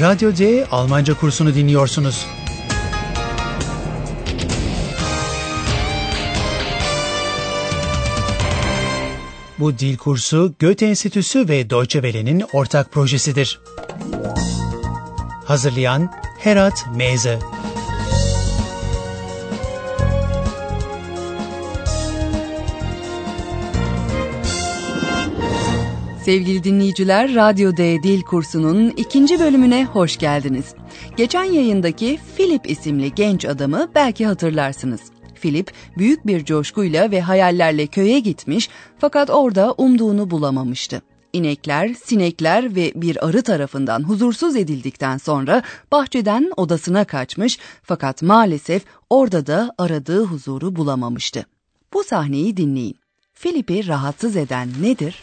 Radyo D Almanca kursunu dinliyorsunuz. Bu dil kursu Goethe Enstitüsü ve Deutsche Welle'nin ortak projesidir. Hazırlayan Herat Meze Sevgili dinleyiciler, Radyo D Dil kursunun ikinci bölümüne hoş geldiniz. Geçen yayındaki Philip isimli genç adamı belki hatırlarsınız. Philip büyük bir coşkuyla ve hayallerle köye gitmiş fakat orada umduğunu bulamamıştı. İnekler, sinekler ve bir arı tarafından huzursuz edildikten sonra bahçeden odasına kaçmış fakat maalesef orada da aradığı huzuru bulamamıştı. Bu sahneyi dinleyin. Philip'i rahatsız eden nedir?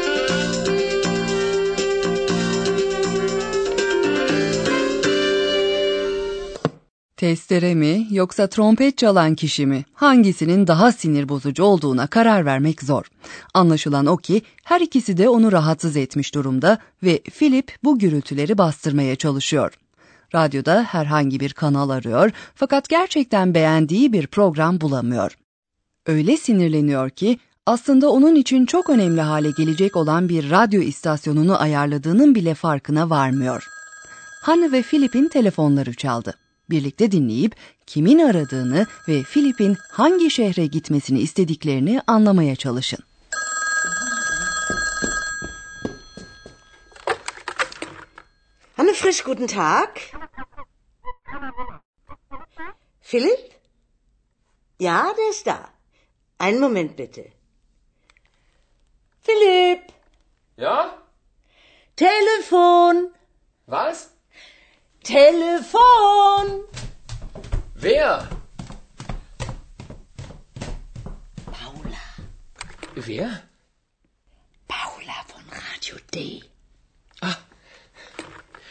Testere mi yoksa trompet çalan kişi mi? Hangisinin daha sinir bozucu olduğuna karar vermek zor. Anlaşılan o ki her ikisi de onu rahatsız etmiş durumda ve Philip bu gürültüleri bastırmaya çalışıyor. Radyoda herhangi bir kanal arıyor fakat gerçekten beğendiği bir program bulamıyor. Öyle sinirleniyor ki aslında onun için çok önemli hale gelecek olan bir radyo istasyonunu ayarladığının bile farkına varmıyor. Hanne ve Philip'in telefonları çaldı. Birlikte dinleyip kimin aradığını ve Philip'in hangi şehre gitmesini istediklerini anlamaya çalışın. Hanne Frisch, guten Tag. Philipp? Ja, der ist da. Einen Moment bitte. Philipp, Ja? Telefon, Was? Telefon. Wer? Paula. Wer? Paula von Radio D.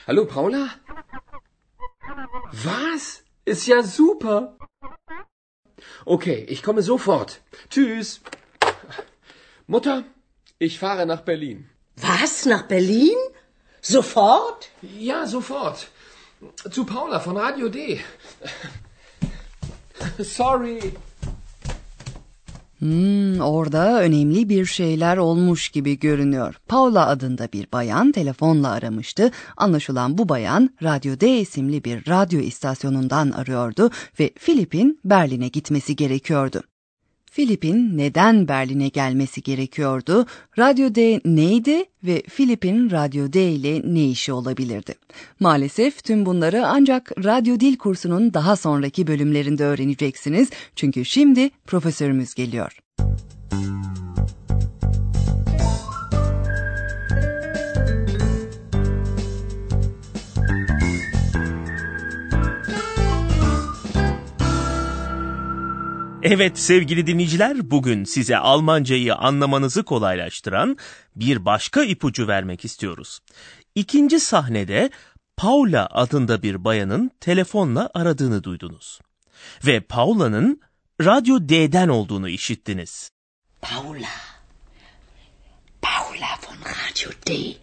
Hallo, Paula? Was? Ist ja super. Okay, ich komme sofort. Tschüss. Mutter, ich fahre nach Berlin. Was, nach Berlin? Sofort? Ja, sofort. Zu Paula von Radio D. Sorry. Hmm, orada önemli bir şeyler olmuş gibi görünüyor. Paula adında bir bayan telefonla aramıştı. Anlaşılan bu bayan Radyo D isimli bir radyo istasyonundan arıyordu ve Filip'in Berlin'e gitmesi gerekiyordu. Filip'in neden Berlin'e gelmesi gerekiyordu? Radyo D neydi ve Filip'in Radyo D ile ne işi olabilirdi? Maalesef tüm bunları ancak Radyo Dil kursunun daha sonraki bölümlerinde öğreneceksiniz. Çünkü şimdi profesörümüz geliyor. Evet sevgili dinleyiciler bugün size Almancayı anlamanızı kolaylaştıran bir başka ipucu vermek istiyoruz. İkinci sahnede Paula adında bir bayanın telefonla aradığını duydunuz. Ve Paula'nın Radyo D'den olduğunu işittiniz. Paula. Paula von Radio D.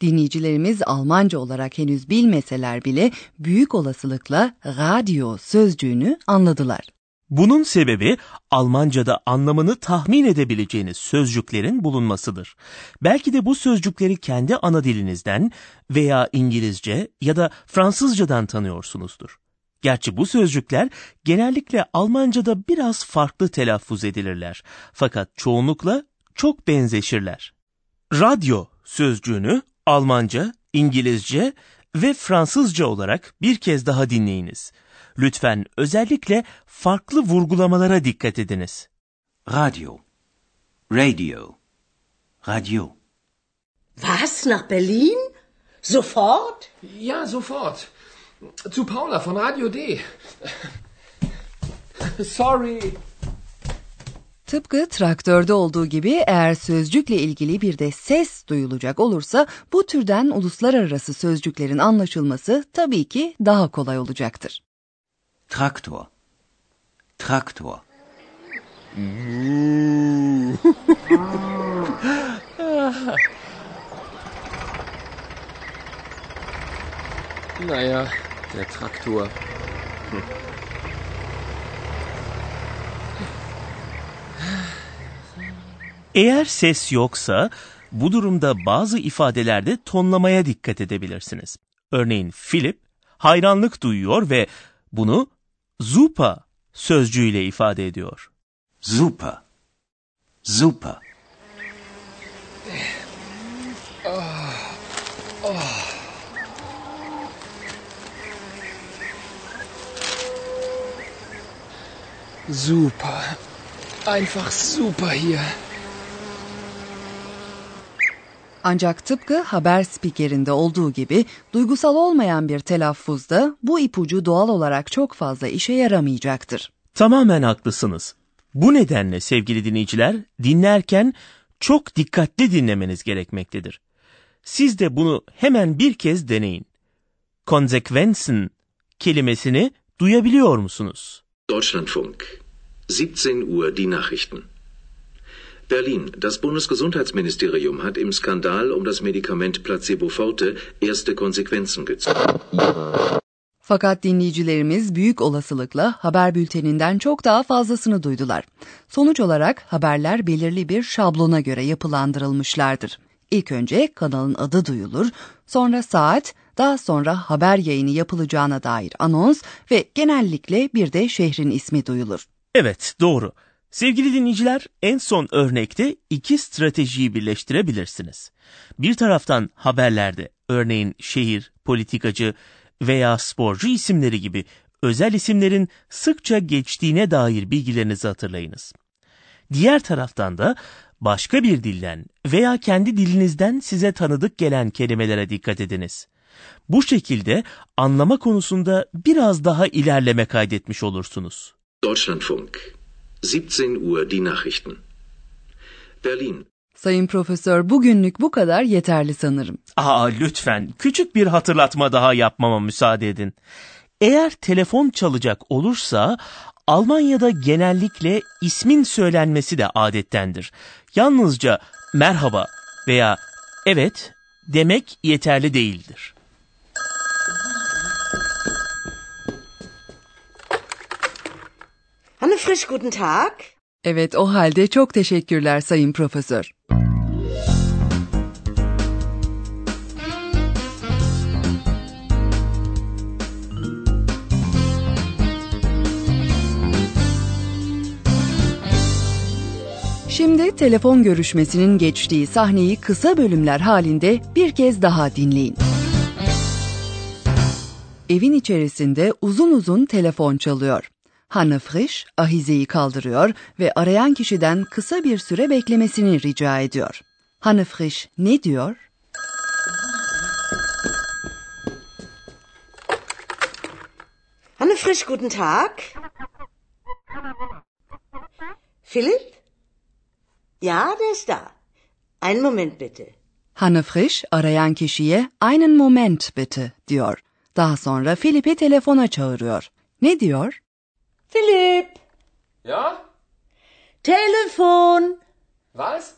Dinleyicilerimiz Almanca olarak henüz bilmeseler bile büyük olasılıkla radyo sözcüğünü anladılar. Bunun sebebi Almanca'da anlamını tahmin edebileceğiniz sözcüklerin bulunmasıdır. Belki de bu sözcükleri kendi ana dilinizden veya İngilizce ya da Fransızcadan tanıyorsunuzdur. Gerçi bu sözcükler genellikle Almanca'da biraz farklı telaffuz edilirler. Fakat çoğunlukla çok benzeşirler. Radyo sözcüğünü Almanca, İngilizce ve Fransızca olarak bir kez daha dinleyiniz. Lütfen özellikle farklı vurgulamalara dikkat ediniz. Radio. Radio. Radio. Was, nach Berlin? Sofort? Ja, sofort. Zu Paula von Radio D. Sorry. Tıpkı traktörde olduğu gibi eğer sözcükle ilgili bir de ses duyulacak olursa bu türden uluslararası sözcüklerin anlaşılması tabii ki daha kolay olacaktır. Traktor. Traktor. Naja, der Traktor. Eğer ses yoksa bu durumda bazı ifadelerde tonlamaya dikkat edebilirsiniz. Örneğin Philip hayranlık duyuyor ve bunu zupa sözcüğüyle ifade ediyor. Super. Super. Super. Einfach super hier. Ancak tıpkı haber spikerinde olduğu gibi duygusal olmayan bir telaffuzda bu ipucu doğal olarak çok fazla işe yaramayacaktır. Tamamen haklısınız. Bu nedenle sevgili dinleyiciler dinlerken çok dikkatli dinlemeniz gerekmektedir. Siz de bunu hemen bir kez deneyin. Konsekvensen kelimesini duyabiliyor musunuz? Deutschlandfunk. 17 Uhr die Nachrichten. Berlin. Das Bundesgesundheitsministerium hat im Skandal um das Medikament Placebo Forte erste Konsequenzen gezogen. Fakat dinleyicilerimiz büyük olasılıkla haber bülteninden çok daha fazlasını duydular. Sonuç olarak haberler belirli bir şablona göre yapılandırılmışlardır. İlk önce kanalın adı duyulur, sonra saat, daha sonra haber yayını yapılacağına dair anons ve genellikle bir de şehrin ismi duyulur. Evet, doğru. Sevgili dinleyiciler, en son örnekte iki stratejiyi birleştirebilirsiniz. Bir taraftan haberlerde, örneğin şehir, politikacı veya sporcu isimleri gibi özel isimlerin sıkça geçtiğine dair bilgilerinizi hatırlayınız. Diğer taraftan da başka bir dilden veya kendi dilinizden size tanıdık gelen kelimelere dikkat ediniz. Bu şekilde anlama konusunda biraz daha ilerleme kaydetmiş olursunuz. Deutschlandfunk. 17 Uhr die Nachrichten. Berlin. Sayın Profesör bugünlük bu kadar yeterli sanırım. Aa lütfen küçük bir hatırlatma daha yapmama müsaade edin. Eğer telefon çalacak olursa Almanya'da genellikle ismin söylenmesi de adettendir. Yalnızca merhaba veya evet demek yeterli değildir. Hanne Frisch, guten Tag. Evet o halde çok teşekkürler Sayın Profesör. Şimdi telefon görüşmesinin geçtiği sahneyi kısa bölümler halinde bir kez daha dinleyin. Evin içerisinde uzun uzun telefon çalıyor. Hanne Frisch ahizeyi kaldırıyor ve arayan kişiden kısa bir süre beklemesini rica ediyor. Hanne Frisch ne diyor? Hanne Frisch, guten Tag. Philipp? Ja, der ist da. Einen Moment bitte. Hanne Frisch arayan kişiye einen Moment bitte diyor. Daha sonra Philipp'i telefona çağırıyor. Ne diyor? Philipp, Ja? Telefon, Was?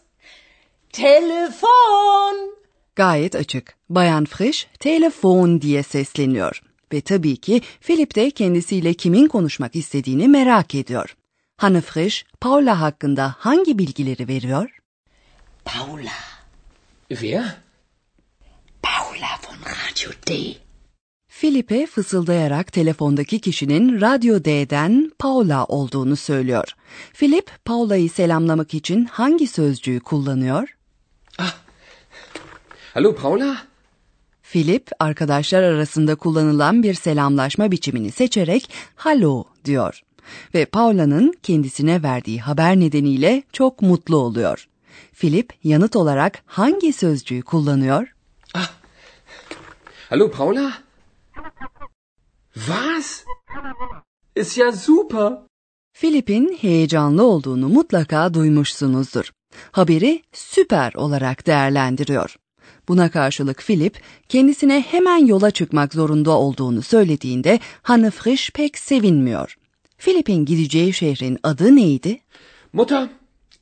Telefon. Gayet açık. Bayan Frisch telefon diye sesleniyor. Ve tabii ki Philip de kendisiyle kimin konuşmak istediğini merak ediyor. Hanne Frisch, Paula hakkında hangi bilgileri veriyor? Paula. Wer? Paula von Radio D. Philip'e fısıldayarak telefondaki kişinin Radyo D'den Paula olduğunu söylüyor. Philip, Paula'yı selamlamak için hangi sözcüğü kullanıyor? Hallo Paula? Philip, arkadaşlar arasında kullanılan bir selamlaşma biçimini seçerek "Hallo" diyor ve Paula'nın kendisine verdiği haber nedeniyle çok mutlu oluyor. Philip yanıt olarak hangi sözcüğü kullanıyor? Hallo Paula? Was? Ist ja super. Philip'in heyecanlı olduğunu mutlaka duymuşsunuzdur. Haberi süper olarak değerlendiriyor. Buna karşılık Philip kendisine hemen yola çıkmak zorunda olduğunu söylediğinde Hanne Frisch pek sevinmiyor. Philip'in gideceği şehrin adı neydi? Mutter,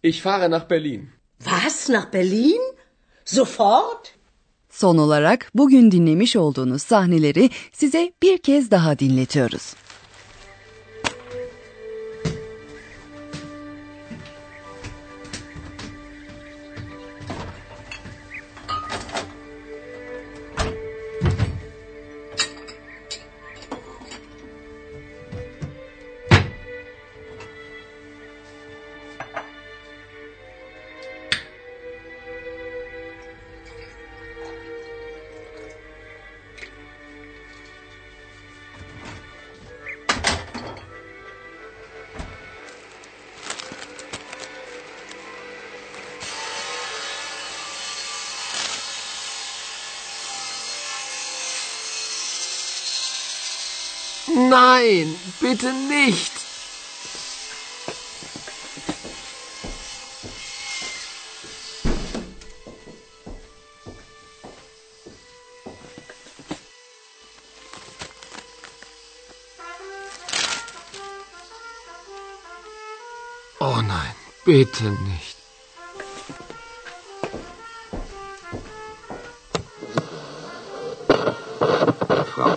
ich fahre nach Berlin. Was? Nach Berlin? Sofort? Son olarak bugün dinlemiş olduğunuz sahneleri size bir kez daha dinletiyoruz. Nein, bitte nicht. Oh nein, bitte nicht. Frau.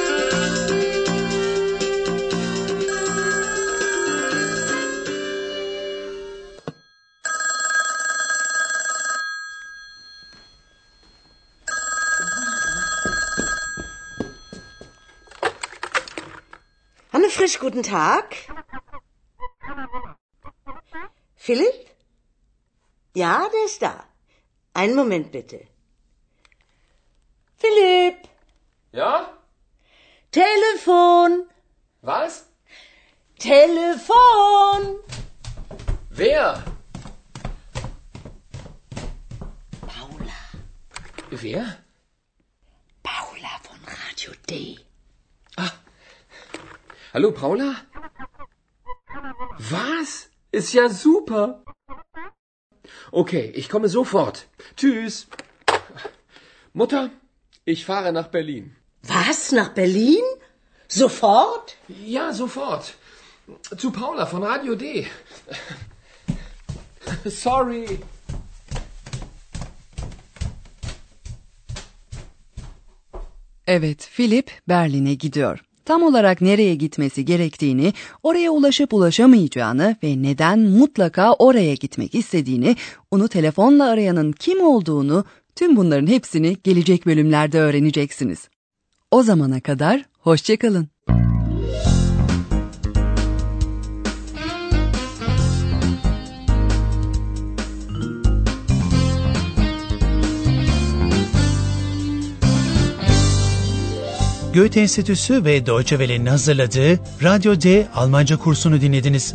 Frisch, guten Tag. Philipp? Ja, der ist da. Einen Moment bitte. Philipp! Ja? Telefon! Was? Telefon! Wer? Paula. Wer? Paula von Radio D. Hallo Paula? Was? Ist ja super. Okay, ich komme sofort. Tschüss. Mutter, ich fahre nach Berlin. Was? Nach Berlin? Sofort? Ja, sofort. Zu Paula von Radio D. Sorry. Evet, Philip Berlin'e gidiyor. Tam olarak nereye gitmesi gerektiğini, oraya ulaşıp ulaşamayacağını ve neden mutlaka oraya gitmek istediğini, onu telefonla arayanın kim olduğunu, tüm bunların hepsini gelecek bölümlerde öğreneceksiniz. O zamana kadar hoşçakalın. Goethe Enstitüsü ve Deutsche Welle'nin hazırladığı Radyo D Almanca kursunu dinlediniz.